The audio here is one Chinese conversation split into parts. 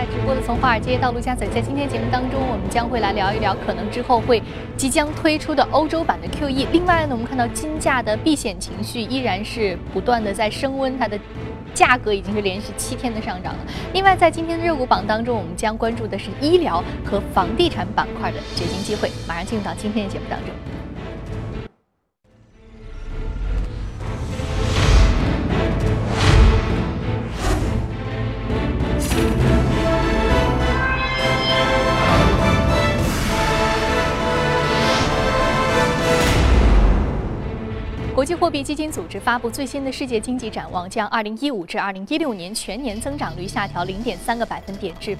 在直播的从华尔街到陆家嘴，在今天节目当中，我们将会来聊一聊可能之后会即将推出的欧洲版的 QE。另外呢，我们看到金价的避险情绪依然是不断的在升温，它的价格已经是连续七天的上涨了。另外，在今天的热股榜当中，我们将关注的是医疗和房地产板块的掘金机会。马上进入到今天的节目当中。币基金组织发布最新的世界经济展望，将2015至2016年全年增长率下调0.3个百分点至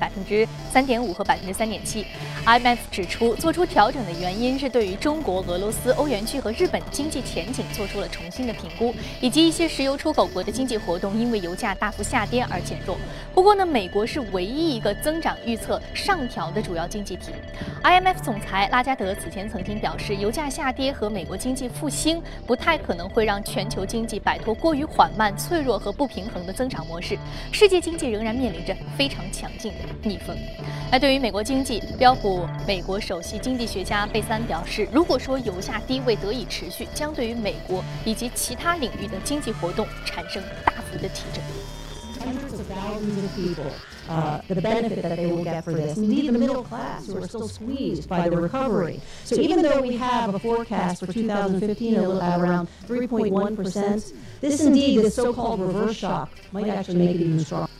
3.5%和3.7%。IMF 指出，做出调整的原因是对于中国、俄罗斯、欧元区和日本经济前景做出了重新的评估，以及一些石油出口国的经济活动因为油价大幅下跌而减弱。不过呢，美国是唯一一个增长预测上调的主要经济体。IMF 总裁拉加德此前曾经表示，油价下跌和美国经济复兴不太可能会让全球经济摆脱过于缓慢、脆弱和不平衡的增长模式。世界经济仍然面临着非常强劲的逆风。那对于美国经济，标普美国首席经济学家贝三表示，如果说油价低位得以持续，将对于美国以及其他领域的经济活动产生大幅的提振。Hundreds of thousands of people uh, the benefit that they will get for this. Indeed, the middle class who are still squeezed by the recovery. So even though we have a forecast for 2015 around 3.1%, this indeed, this so-called reverse shock, might actually make it even stronger.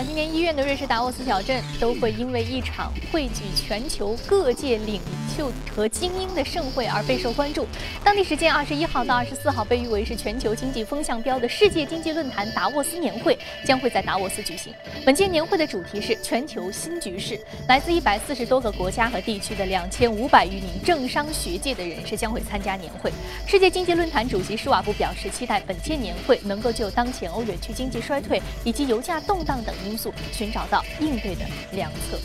那今年一月的瑞士达沃斯小镇都会因为一场汇聚全球各界领袖和精英的盛会而备受关注。当地时间二十一号到二十四号，被誉为是全球经济风向标的世界经济论坛达沃斯年会将会在达沃斯举行。本届年会的主题是全球新局势，来自一百四十多个国家和地区的两千五百余名政商学界的人士将会参加年会。世界经济论坛主席施瓦布表示，期待本届年会能够就当前欧元区经济衰退以及油价动荡等因。因素寻找到应对的良策。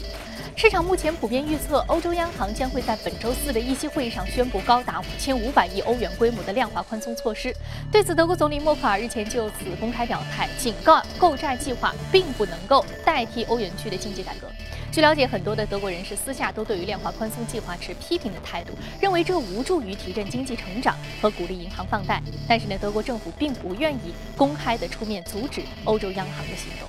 市场目前普遍预测，欧洲央行将会在本周四的议息会议上宣布高达五千五百亿欧元规模的量化宽松措施。对此，德国总理默克尔日前就此公开表态，警告购债计划并不能够代替欧元区的经济改革。据了解，很多的德国人士私下都对于量化宽松计划持批评的态度，认为这无助于提振经济成长和鼓励银行放贷。但是呢，德国政府并不愿意公开的出面阻止欧洲央行的行动。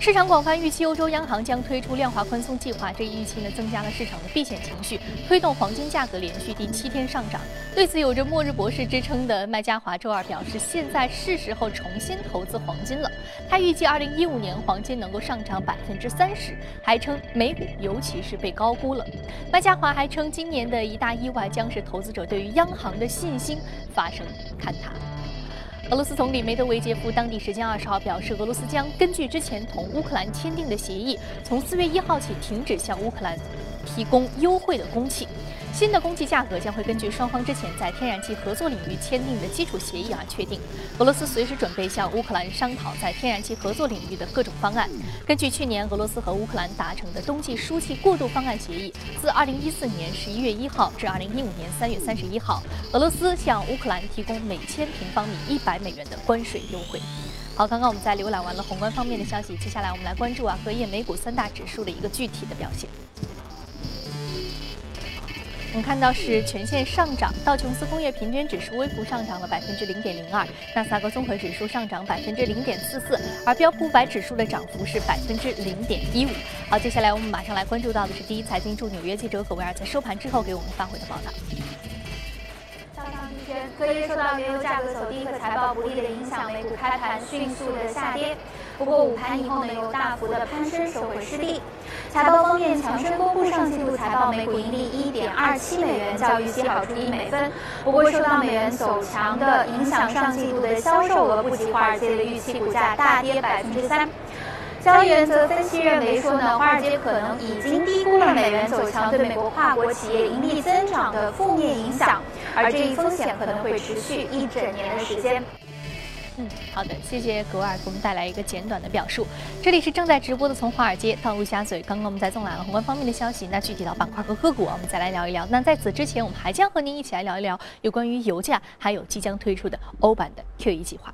市场广泛预期欧洲央行将推出量化宽松计划，这一预期呢增加了市场的避险情绪，推动黄金价格连续第七天上涨。对此，有着“末日博士”之称的麦加华周二表示，现在是时候重新投资黄金了。他预计2015年黄金能够上涨百分之三十，还称美股尤其是被高估了。麦加华还称，今年的一大意外将是投资者对于央行的信心发生坍塌。俄罗斯总理梅德韦杰夫当地时间二十号表示，俄罗斯将根据之前同乌克兰签订的协议，从四月一号起停止向乌克兰提供优惠的供气。新的供气价格将会根据双方之前在天然气合作领域签订的基础协议而确定。俄罗斯随时准备向乌克兰商讨在天然气合作领域的各种方案。根据去年俄罗斯和乌克兰达成的冬季输气过渡方案协议，自2014年11月1号至2015年3月31号，俄罗斯向乌克兰提供每千平方米100美元的关税优惠。好，刚刚我们在浏览完了宏观方面的消息，接下来我们来关注啊隔夜美股三大指数的一个具体的表现。我们看到是全线上涨，道琼斯工业平均指数微幅上涨了百分之零点零二，纳斯达克综合指数上涨百分之零点四四，而标普五百指数的涨幅是百分之零点一五。好，接下来我们马上来关注到的是第一财经驻纽约记者葛维尔在收盘之后给我们发回的报道。上上一天，隔夜受到原油价格走低和财报不利的影响，美股开盘迅速的下跌。不过午盘以后呢，又大幅的攀升，收回失地。财报方面，强生公布上季度财报，每股盈利一点二七美元，较预期好出一美分。不过受到美元走强的影响，上季度的销售额不及华尔街的预期，股价大跌百分之三。交易员则分析认为说呢，华尔街可能已经低估了美元走强对美国跨国企业盈利增长的负面影响，而这一风险可能会持续一整年的时间。嗯，好的，谢谢格尔给我们带来一个简短的表述。这里是正在直播的，从华尔街到陆家嘴。刚刚我们在纵览了宏观方面的消息，那具体到板块和个股，我们再来聊一聊。那在此之前，我们还将和您一起来聊一聊有关于油价，还有即将推出的欧版的 QE 计划。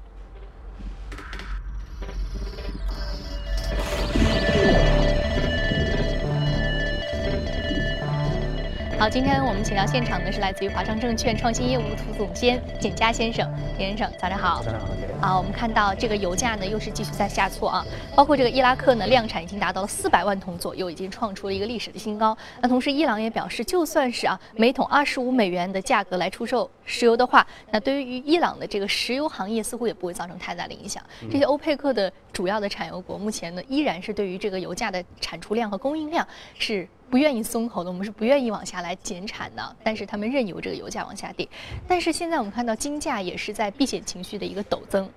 好，今天我们请到现场的是来自于华商证券创新业务副总监简佳先生，简先生，早上好。早上好。啊，我们看到这个油价呢又是继续在下挫啊，包括这个伊拉克呢量产已经达到了四百万桶左右，已经创出了一个历史的新高。那同时，伊朗也表示，就算是啊每桶二十五美元的价格来出售石油的话，那对于伊朗的这个石油行业似乎也不会造成太大的影响。这些欧佩克的主要的产油国目前呢依然是对于这个油价的产出量和供应量是。不愿意松口的，我们是不愿意往下来减产的，但是他们任由这个油价往下跌。但是现在我们看到金价也是在避险情绪的一个陡增，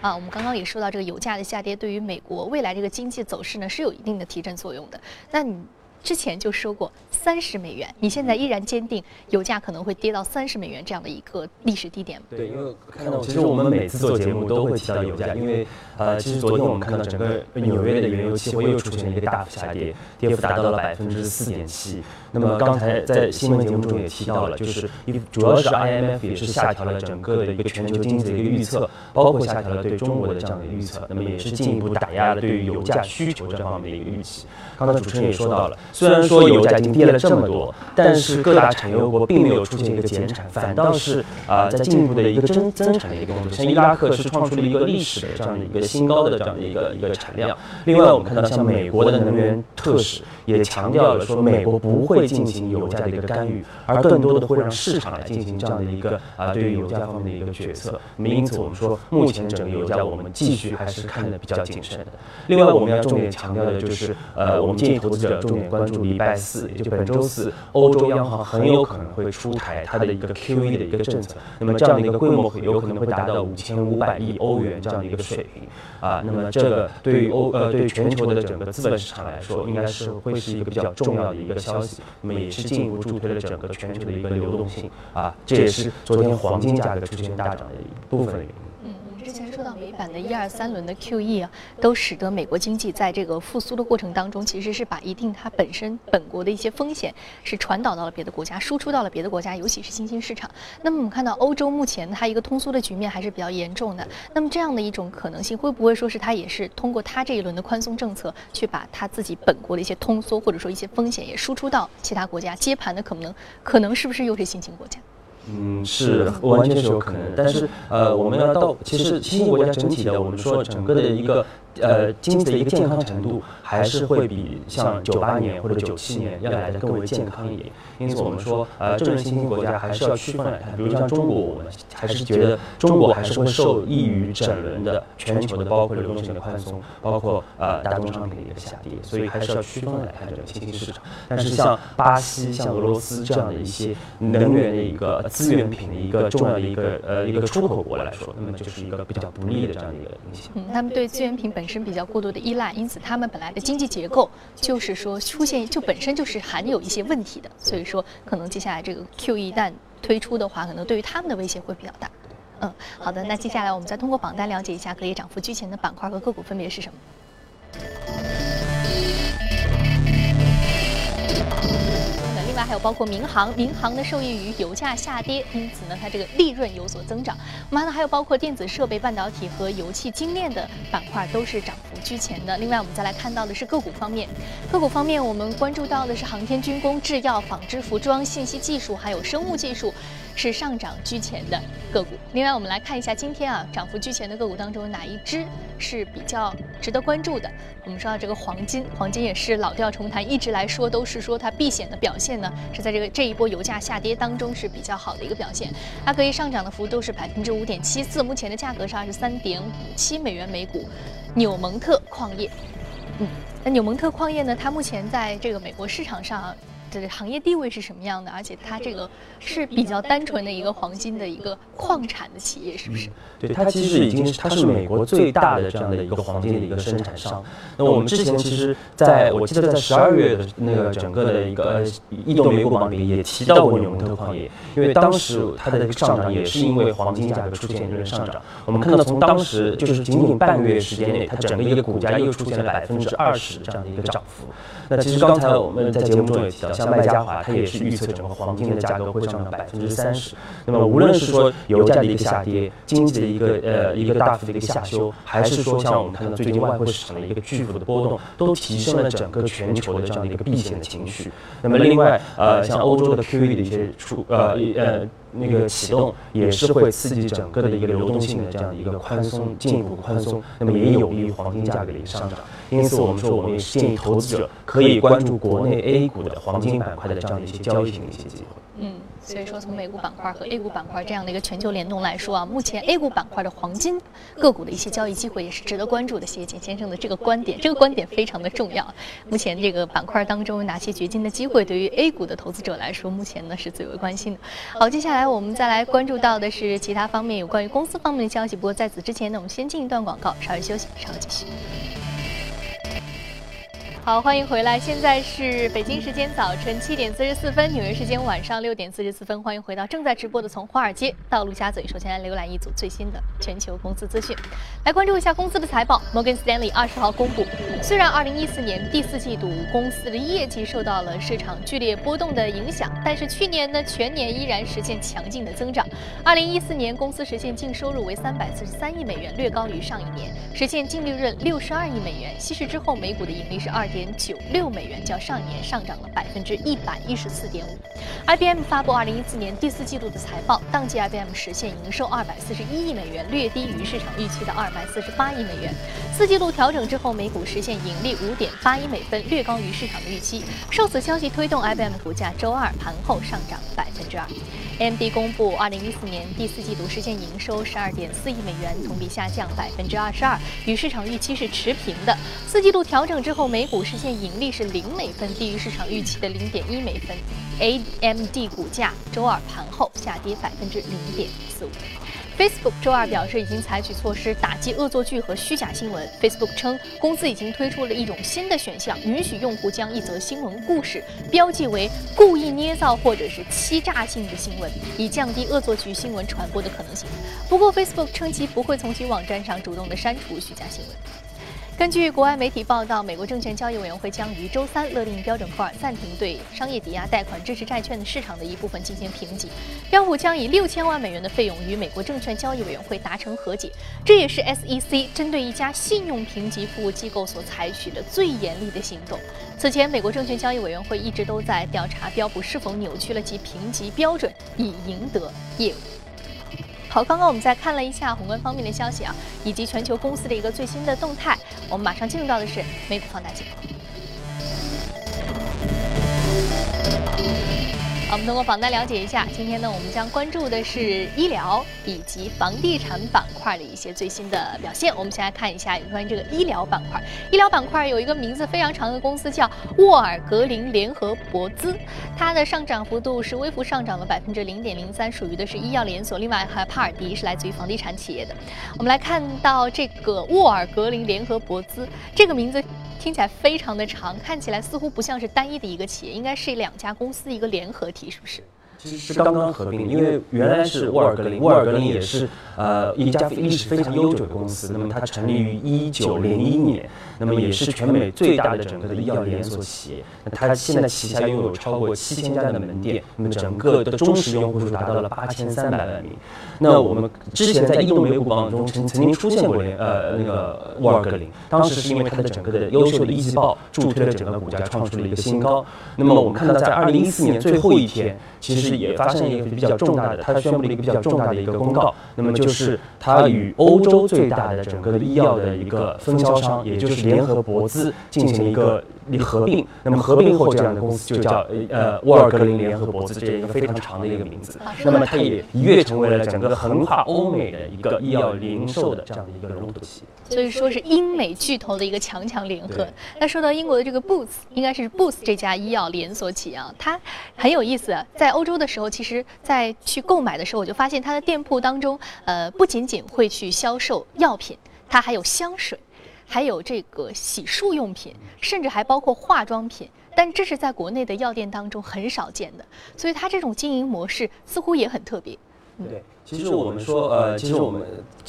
啊，我们刚刚也说到这个油价的下跌，对于美国未来这个经济走势呢是有一定的提振作用的。那你？之前就说过三十美元，你现在依然坚定油价可能会跌到三十美元这样的一个历史低点吗？对，因为看到其实我们每次做节目都会提到油价，因为呃，其实昨天我们看到整个纽约的原油期货又出现了一个大幅下跌，跌幅达到了百分之四点七。那么刚才在新闻节目中也提到了，就是一主要是 IMF 也是下调了整个的一个全球经济的一个预测，包括下调了对中国的这样的预测，那么也是进一步打压了对于油价需求这方面的一个预期。刚才主持人也说到了。虽然说油价已经跌了这么多，但是各大产油国并没有出现一个减产，反倒是啊在进一步的一个增增产的一个动作。像伊拉克是创出了一个历史的这样的一个新高的这样的一个一个产量。另外，我们看到像美国的能源特使也强调了说，美国不会进行油价的一个干预，而更多的会让市场来进行这样的一个啊对于油价方面的一个决策。因此，我们说目前整个油价我们继续还是看的比较谨慎的。另外，我们要重点强调的就是呃，我们建议投资者重点关关注礼拜四，也就本周四，欧洲央行很有可能会出台它的一个 QE 的一个政策。那么这样的一个规模有可能会达到五千五百亿欧元这样的一个水平啊。那么这个对于欧呃对全球的整个资本市场来说，应该是会是一个比较重要的一个消息。那么也是进一步助推了整个全球的一个流动性啊。这也是昨天黄金价格出现大涨的一部分原因。说到美版的一二三轮的 QE 啊，都使得美国经济在这个复苏的过程当中，其实是把一定它本身本国的一些风险是传导到了别的国家，输出到了别的国家，尤其是新兴市场。那么我们看到欧洲目前它一个通缩的局面还是比较严重的。那么这样的一种可能性，会不会说是它也是通过它这一轮的宽松政策，去把它自己本国的一些通缩或者说一些风险也输出到其他国家，接盘的可能可能是不是又是新兴国家？嗯，是完全是有可能，但是呃，我们要到其实新兴国家整体的，我们说整个的一个。呃，经济的一个健康程度还是会比像九八年或者九七年要来的更为健康一点。因此，我们说，呃，这种新兴国家还是要区分来看。比如像中国，我们还是觉得中国还是会受益于整轮的全球的，包括流动性的宽松，包括呃大宗商品的一个下跌，所以还是要区分来看这个新兴市场。但是像巴西、像俄罗斯这样的一些能源的一个资源品的一个重要的一个呃一个出口国来说，那么就是一个比较不利的这样的一个影响。嗯，他们对资源品本。本身比较过度的依赖，因此他们本来的经济结构就是说出现就本身就是含有一些问题的，所以说可能接下来这个 Q 一旦推出的话，可能对于他们的威胁会比较大。嗯，好的，那接下来我们再通过榜单了解一下隔夜涨幅居前的板块和个股分别是什么。还有包括民航，民航呢受益于油价下跌，因此呢它这个利润有所增长。我们看到还有包括电子设备、半导体和油气精炼的板块都是涨幅居前的。另外我们再来看到的是个股方面，个股方面我们关注到的是航天军工、制药、纺织服装、信息技术还有生物技术是上涨居前的个股。另外我们来看一下今天啊涨幅居前的个股当中哪一只是比较值得关注的。我们说到这个黄金，黄金也是老调重弹，一直来说都是说它避险的表现。呢，是在这个这一波油价下跌当中是比较好的一个表现，它可以上涨的幅度是百分之五点七四，目前的价格是二十三点五七美元每股。纽蒙特矿业，嗯，那纽蒙特矿业呢，它目前在这个美国市场上。这行业地位是什么样的？而且它这个是比较单纯的一个黄金的一个矿产的企业，是不是？对，它其实已经它是美国最大的这样的一个黄金的一个生产商。那我们之前其实在我记得在十二月的那个整个的一个异动美股榜里也提到过纽蒙特矿业，因为当时它的上涨也是因为黄金价格出现一个上涨。我们看到从当时就是仅仅半个月时间内，它整个一个股价又出现了百分之二十这样的一个涨幅。那其实刚才我们在节目中也提到。像麦加华，它也是预测整个黄金的价格会上涨百分之三十。那么无论是说油价的一个下跌，经济的一个呃一个大幅的一个下修，还是说像我们看到最近外汇市场的一个巨幅的波动，都提升了整个全球的这样的一个避险的情绪。那么另外呃像欧洲的 QE 的一些出呃呃。那个启动也是会刺激整个的一个流动性的这样的一个宽松，进一步宽松，那么也有利于黄金价格的一个上涨。因此，我们说我们也是建议投资者可以关注国内 A 股的黄金板块的这样的一些交易性的一些机会。嗯。所以说，从美股板块和 A 股板块这样的一个全球联动来说啊，目前 A 股板块的黄金个股的一些交易机会也是值得关注的。谢谢简先生的这个观点，这个观点非常的重要。目前这个板块当中有哪些掘金的机会，对于 A 股的投资者来说，目前呢是最为关心的。好，接下来我们再来关注到的是其他方面有关于公司方面的消息。不过在此之前呢，我们先进一段广告，稍事休息，稍后继续。好，欢迎回来。现在是北京时间早晨七点四十四分，纽约时间晚上六点四十四分。欢迎回到正在直播的《从华尔街到陆家嘴》。首先来浏览一组最新的全球公司资讯，来关注一下公司的财报。摩根斯丹利二十号公布，虽然二零一四年第四季度公司的业绩受到了市场剧烈波动的影响，但是去年呢全年依然实现强劲的增长。二零一四年公司实现净收入为三百四十三亿美元，略高于上一年，实现净利润六十二亿美元。稀释之后，每股的盈利是二。点九六美元，较上年上涨了百分之一百一十四点五。IBM 发布二零一四年第四季度的财报，当季 IBM 实现营收二百四十一亿美元，略低于市场预期的二百四十八亿美元。四季度调整之后，每股实现盈利五点八一美分，略高于市场的预期。受此消息推动，IBM 股价周二盘后上涨百分之二。AMD 公布二零一四年第四季度实现营收十二点四亿美元，同比下降百分之二十二，与市场预期是持平的。四季度调整之后，每股实现盈利是零美分，低于市场预期的零点一美分。AMD 股价周二盘后下跌百分之零点四五。Facebook 周二表示，已经采取措施打击恶作剧和虚假新闻。Facebook 称，公司已经推出了一种新的选项，允许用户将一则新闻故事标记为故意捏造或者是欺诈性的新闻，以降低恶作剧新闻传播的可能性。不过，Facebook 称其不会从其网站上主动的删除虚假新闻。根据国外媒体报道，美国证券交易委员会将于周三勒令标准普尔暂停对商业抵押贷款支持债券的市场的一部分进行评级。标普将以六千万美元的费用与美国证券交易委员会达成和解，这也是 SEC 针对一家信用评级服务机构所采取的最严厉的行动。此前，美国证券交易委员会一直都在调查标普是否扭曲了其评级标准，以赢得业务。好，刚刚我们在看了一下宏观方面的消息啊，以及全球公司的一个最新的动态，我们马上进入到的是美股放大镜。我们通过榜单了解一下，今天呢，我们将关注的是医疗以及房地产板块的一些最新的表现。我们先来看一下有关于这个医疗板块。医疗板块有一个名字非常长的公司叫沃尔格林联合博兹，它的上涨幅度是微幅上涨了百分之零点零三，属于的是医药连锁。另外还有帕尔迪是来自于房地产企业的。我们来看到这个沃尔格林联合博兹这个名字。听起来非常的长，看起来似乎不像是单一的一个企业，应该是两家公司一个联合体，是不是？其实是刚刚合并，因为原来是沃尔格林，沃尔格林也是呃一家历史非常悠久的公司。那么它成立于一九零一年，那么也是全美最大的整个的医药连锁企业。那它现在旗下拥有超过七千家的门店，那么整个的忠实用户数达到了八千三百万名。那我们之前在移动美股榜中曾曾经出现过联呃那个沃尔格林，当时是因为它的整个的优秀的一季报助推了整个股价创出了一个新高。那么我们看到在二零一四年最后一天，其实。也发生一个比较重大的，他宣布了一个比较重大的一个公告，那么就是他与欧洲最大的整个的医药的一个分销商，也就是联合博资进行一个。一个合并，那么合并后这样的公司就叫呃沃尔格林联合博兹，这样一个非常长的一个名字。那么它也一跃成为了整个横跨欧美的一个医药零售的这样的一个龙头企业。所以说是英美巨头的一个强强联合。那说到英国的这个 Boots，应该是 Boots 这家医药连锁企业啊，它很有意思。在欧洲的时候，其实在去购买的时候，我就发现它的店铺当中，呃，不仅仅会去销售药品，它还有香水。还有这个洗漱用品，甚至还包括化妆品，但这是在国内的药店当中很少见的，所以它这种经营模式似乎也很特别。对，其实我们说，呃，其实我们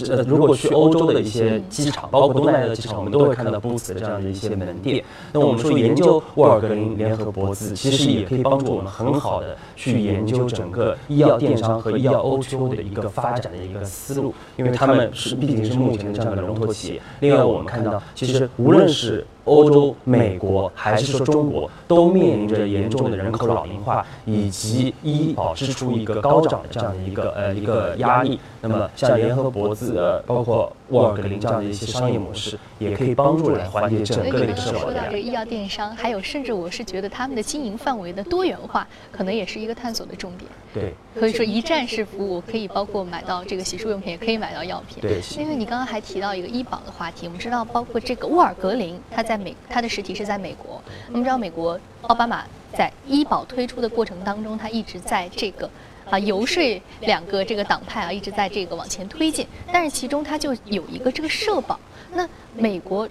呃，如果去欧洲的一些机场，包括东南亚的机场，我们都会看到 Boots 的这样的一些门店。那我们说研究沃尔格林联合博兹，其实也可以帮助我们很好的去研究整个医药电商和医药 O2O 的一个发展的一个思路，因为他们是毕竟是目前的这样的龙头企业。另外，我们看到，其实无论是欧洲、美国还是说中国，都面临着严重的人口老龄化以及医保支出一个高涨的这样的一个呃一个压力。那么，像联合博兹呃，包括沃尔格林这样的一些商业模式，也可以帮助来缓解整个的一个社保的压力。医药电商，还有甚至我是觉得他们的经营范围的多元化，可能也是一个探索的重点。对，可以说一站式服务，可以包括买到这个洗漱用品，也可以买到药品。对，因为你刚刚还提到一个医保的话题，我们知道，包括这个沃尔格林，它在美，它的实体是在美国。我们知道，美国奥巴马在医保推出的过程当中，他一直在这个。啊，游说两个这个党派啊，一直在这个往前推进，但是其中它就有一个这个社保。那美国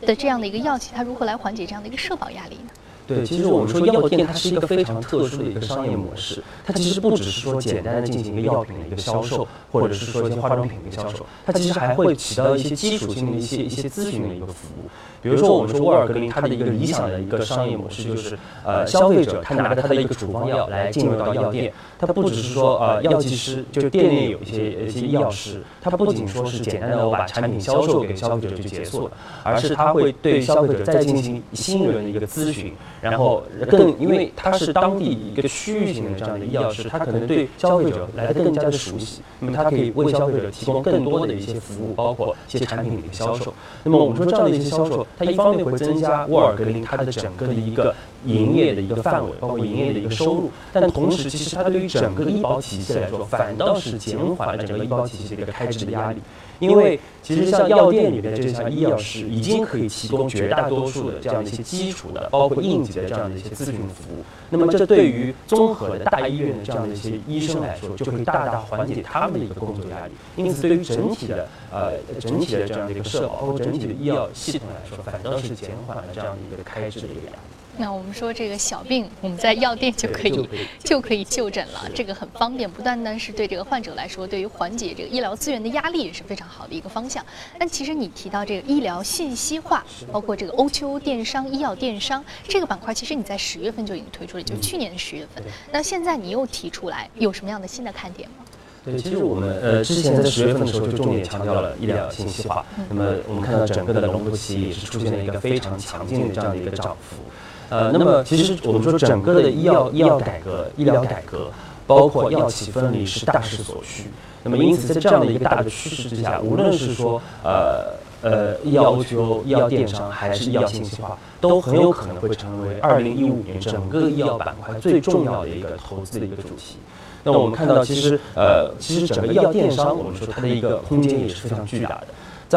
的这样的一个药企，它如何来缓解这样的一个社保压力呢？对，其实我们说药店它是一个非常特殊的一个商业模式，它其实不只是说简单的进行一个药品的一个销售，或者是说一些化妆品的一个销售，它其实还会起到一些基础性的一些一些咨询的一个服务。比如说，我们说沃尔格林，它的一个理想的一个商业模式就是，呃，消费者他拿着他的一个处方药来进入到药店，他不只是说，呃，药剂师就店内有一些一些医药师，他不仅说是简单的我把产品销售给消费者就结束了，而是他会对消费者再进行新一轮的一个咨询，然后更因为它是当地一个区域性的这样的医药师，他可能对消费者来的更加的熟悉，那么他可以为消费者提供更多的一些服务，包括一些产品的一个销售。那么我们说这样的一些销售。它一方面会增加沃尔格林它的整个的一个营业的一个范围，包括营业的一个收入，但同时其实它对于整个医保体系来说，反倒是减缓了整个医保体系的一个开支的压力。因为其实像药店里面的这些医药师，已经可以提供绝大多数的这样一些基础的，包括应急的这样的一些咨询服务。那么这对于综合的大医院的这样的一些医生来说，就可以大大缓解他们的一个工作压力。因此，对于整体的呃整体的这样的一个社保，包括整体的医药系统来说，反倒是减缓了这样的一个开支的一个压力。那我们说这个小病，我们在药店就可以就可以就诊了，这个很方便，不单单是对这个患者来说，对于缓解这个医疗资源的压力也是非常好的一个方向。但其实你提到这个医疗信息化，包括这个 O2O 电商、医药电商这个板块，其实你在十月份就已经推出了，就是去年的十月份。那现在你又提出来，有什么样的新的看点吗？对，其实我们呃之前在十月份的时候就重点强调了医疗信息化。那么我们看到整个的龙头企业也是出现了一个非常强劲的这样的一个涨幅。呃，那么其实我们说整个的医药医药改革、医疗改革，包括药企分离是大势所趋。那么因此在这样的一个大的趋势之下，无论是说呃呃医药 O2O、医药电商，还是医药信息化，都很有可能会成为二零一五年整个医药板块最重要的一个投资的一个主题。那我们看到，其实呃其实整个医药电商，我们说它的一个空间也是非常巨大的。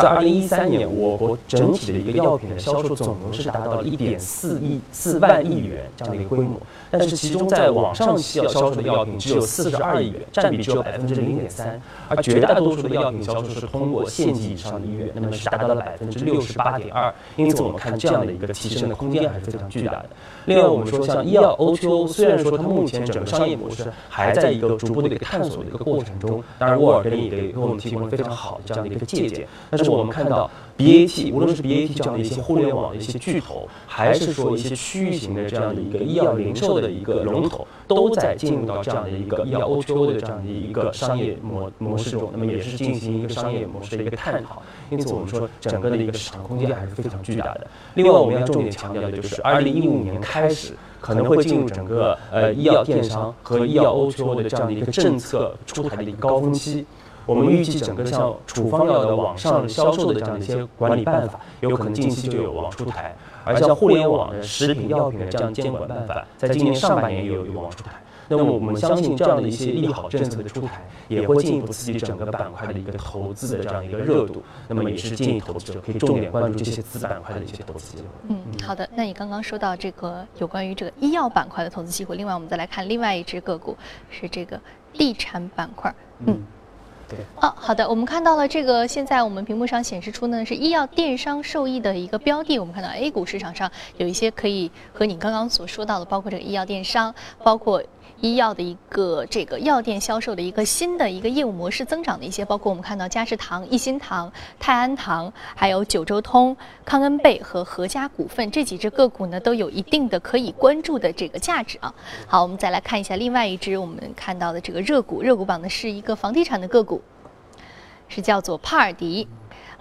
在二零一三年，我国整体的一个药品的销售总额是达到了一点四亿四万亿元这样的一个规模，但是其中在网上销销售的药品只有四十二亿元，占比只有百分之零点三，而绝大多数的药品销售是通过县级以上的医院，那么是达到了百分之六十八点二。因此，我们看这样的一个提升的空间还是非常巨大的。另外，我们说像医药 O2O，虽然说它目前整个商业模式还在一个逐步的一个探索的一个过程中，当然沃尔格林也给给我们提供了非常好的这样的一个借鉴，但是。我们看到 BAT，无论是 BAT 这样的一些互联网的一些巨头，还是说一些区域型的这样的一个医药零售的一个龙头，都在进入到这样的一个医药 O2O 的这样的一个商业模模式中，那么也是进行一个商业模式的一个探讨。因此，我们说整个的一个市场空间还是非常巨大的。另外，我们要重点强调的就是，二零一五年开始可能会进入整个呃医药电商和医药 O2O 的这样的一个政策出台的一个高峰期。我们预计整个像处方药的网上销售的这样的一些管理办法，有可能近期就有望出台；而像互联网的食品药品的这样监管办法，在今年上半年也有望出台。那么我们相信这样的一些利好政策的出台，也会进一步刺激整个板块的一个投资的这样一个热度。那么也是建议投资者可以重点关注这些子板块的一些投资机会。嗯，好的。那你刚刚说到这个有关于这个医药板块的投资机会，另外我们再来看另外一只个股，是这个地产板块。嗯。哦，好的，我们看到了这个，现在我们屏幕上显示出呢是医药电商受益的一个标的。我们看到 A 股市场上有一些可以和你刚刚所说到的，包括这个医药电商，包括医药的一个这个药店销售的一个新的一个业务模式增长的一些，包括我们看到嘉士堂、益心堂、泰安堂，还有九州通、康恩贝和合家股份这几只个股呢，都有一定的可以关注的这个价值啊。好，我们再来看一下另外一只我们看到的这个热股，热股榜呢是一个房地产的个股，是叫做帕尔迪。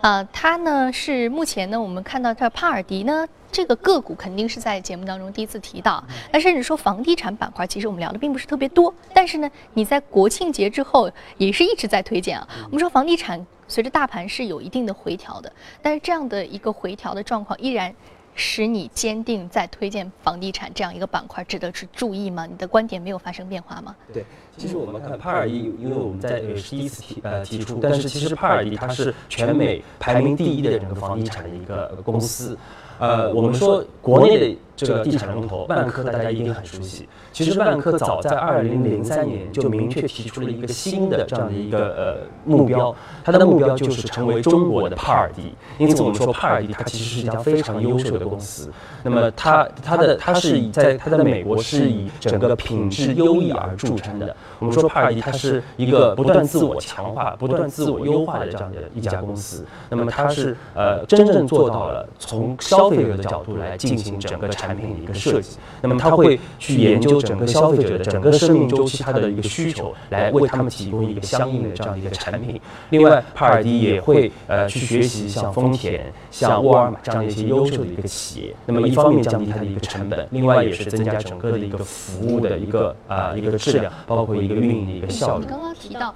呃，它呢是目前呢，我们看到这帕尔迪呢这个个股肯定是在节目当中第一次提到，那甚至说房地产板块，其实我们聊的并不是特别多，但是呢，你在国庆节之后也是一直在推荐啊。我们说房地产随着大盘是有一定的回调的，但是这样的一个回调的状况依然。使你坚定在推荐房地产这样一个板块值得去注意吗？你的观点没有发生变化吗？对，其实我们看帕尔迪，因为我们在也是第一次提呃提出，但是其实帕尔迪它是全美排名第一的整个房地产的一个公司。呃，我们说国内的这个地产龙头万科，大家一定很熟悉。其实万科早在二零零三年就明确提出了一个新的这样的一个呃目标，它的目标就是成为中国的帕尔迪。因此我们说帕尔迪它其实是一家非常优秀的公司。那么它它的它是以在它在美国是以整个品质优异而著称的。我们说帕尔迪它是一个不断自我强化、不断自我优化的这样的一家公司。那么它是呃真正做到了从消费者的角度来进行整个产品的一个设计。那么它会去研究。整个消费者的整个生命周期，它的一个需求，来为他们提供一个相应的这样的一个产品。另外，帕尔迪也会呃去学习像丰田、像沃尔玛这样的一些优秀的一个企业。那么，一方面降低它的一个成本，另外也是增加整个的一个服务的一个啊一个质量，包括一个运营的一个效率。你刚刚提到，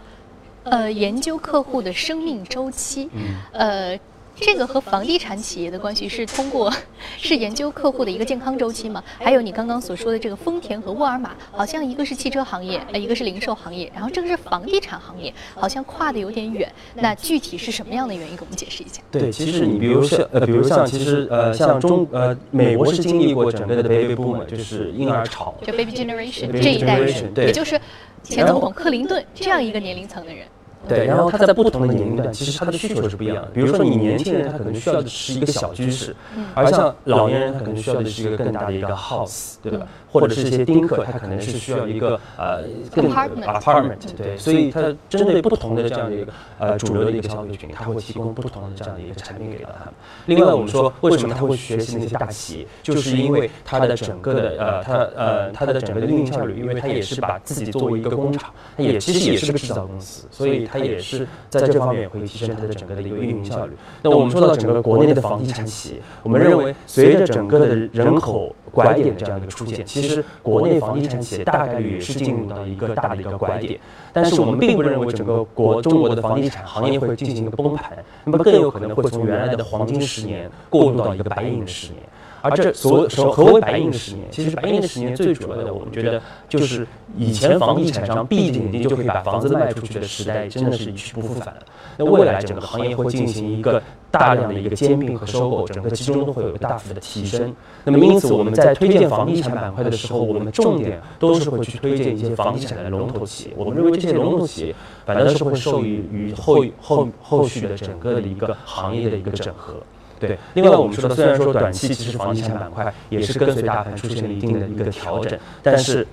呃，研究客户的生命周期，呃。这个和房地产企业的关系是通过，是研究客户的一个健康周期吗？还有你刚刚所说的这个丰田和沃尔玛，好像一个是汽车行业，呃，一个是零售行业，然后这个是房地产行业，好像跨的有点远。那具体是什么样的原因？给我们解释一下。对，其实你比如像呃，比如像其实呃，像中呃，美国是经历过整个的 baby boom，就是婴儿潮，就 baby generation 这一代人，也就是前总统克林顿这样一个年龄层的人。对，然后他在不同的年龄段，其实他的需求是不一样的。比如说，你年轻人他可能需要的是一个小居室，而像老年人他可能需要的是一个更大的一个 house，对吧？或者是一些丁克，他可能是需要一个呃更 apartment，对。所以他针对不同的这样的一个呃主流的一个消费群，他会提供不同的这样的一个产品给到他们。另外，我们说为什么他会学习那些大企业，就是因为他的整个的呃他呃他的整个的运营效率，因为他也是把自己作为一个工厂，他也其实也是个制造公司，所以他也是在这方面也会提升它的整个的一个运营效率。那我们说到整个国内的房地产企业，我们认为随着整个的人口拐点的这样一个出现，其实国内房地产企业大概率也是进入到一个大的一个拐点。但是我们并不认为整个国中国的房地产行业会进行一个崩盘，那么更有可能会从原来的黄金十年过渡到一个白银的十年。而这所所何为白银的十年？其实白银的十年最主要的，我们觉得就是以前房地产商闭着眼睛就可以把房子卖出去的时代，真的是一去不复返了。那未来整个行业会进行一个大量的一个兼并和收购，整个集中都会有大幅的提升。那么因此我们在推荐房地产板块的时候，我们重点都是会去推荐一些房地产的龙头企业。我们认为这些龙头企业反倒是会受益于后后后续的整个的一个行业的一个整合。对，另外我们说的，虽然说短期其实房地产板块也是跟随大盘出现了一定的一个调整，但是，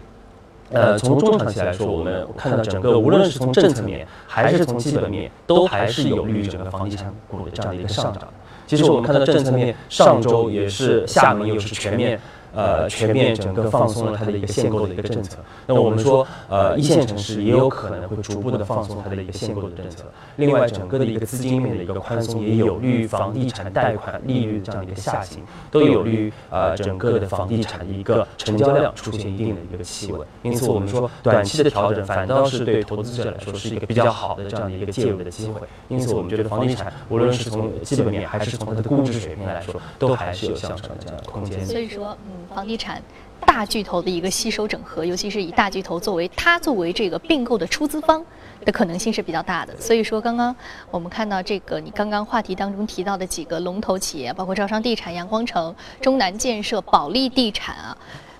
呃，从中长期来说，我们看到整个无论是从政策面还是从基本面，都还是有利于整个房地产股的这样的一个上涨。其实我们看到政策面，上周也是厦门又是全面。呃，全面整个放松了它的一个限购的一个政策。那我们说，呃，一线城市也有可能会逐步的放松它的一个限购的政策。另外，整个的一个资金面的一个宽松，也有利于房地产贷款利率这样的一个下行，都有利于呃整个的房地产的一个成交量出现一定的一个企稳。因此，我们说短期的调整反倒是对投资者来说是一个比较好的这样的一个介入的机会。因此，我们觉得房地产无论是从基本面还是从它的估值水平来说，都还是有向上的这样的空间。所以说，嗯。房地产大巨头的一个吸收整合，尤其是以大巨头作为它作为这个并购的出资方的可能性是比较大的。所以说，刚刚我们看到这个你刚刚话题当中提到的几个龙头企业，包括招商地产、阳光城、中南建设、保利地产啊，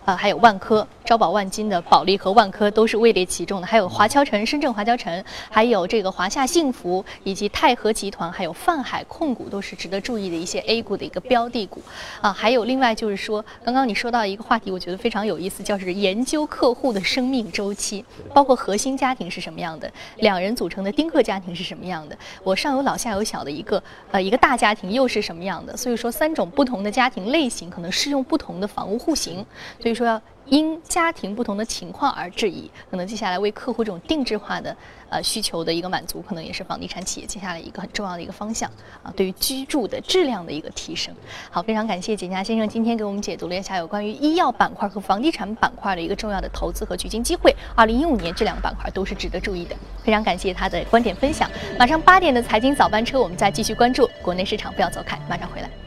啊还有万科。招宝万金的保利和万科都是位列其中的，还有华侨城、深圳华侨城，还有这个华夏幸福以及泰禾集团，还有泛海控股都是值得注意的一些 A 股的一个标的股啊。还有另外就是说，刚刚你说到一个话题，我觉得非常有意思，叫是研究客户的生命周期，包括核心家庭是什么样的，两人组成的丁克家庭是什么样的，我上有老下有小的一个呃一个大家庭又是什么样的？所以说三种不同的家庭类型可能适用不同的房屋户型，所以说要。因家庭不同的情况而质疑，可能接下来为客户这种定制化的呃需求的一个满足，可能也是房地产企业接下来一个很重要的一个方向啊，对于居住的质量的一个提升。好，非常感谢简家先生今天给我们解读了一下有关于医药板块和房地产板块的一个重要的投资和取经机会。二零一五年这两个板块都是值得注意的，非常感谢他的观点分享。马上八点的财经早班车，我们再继续关注国内市场，不要走开，马上回来。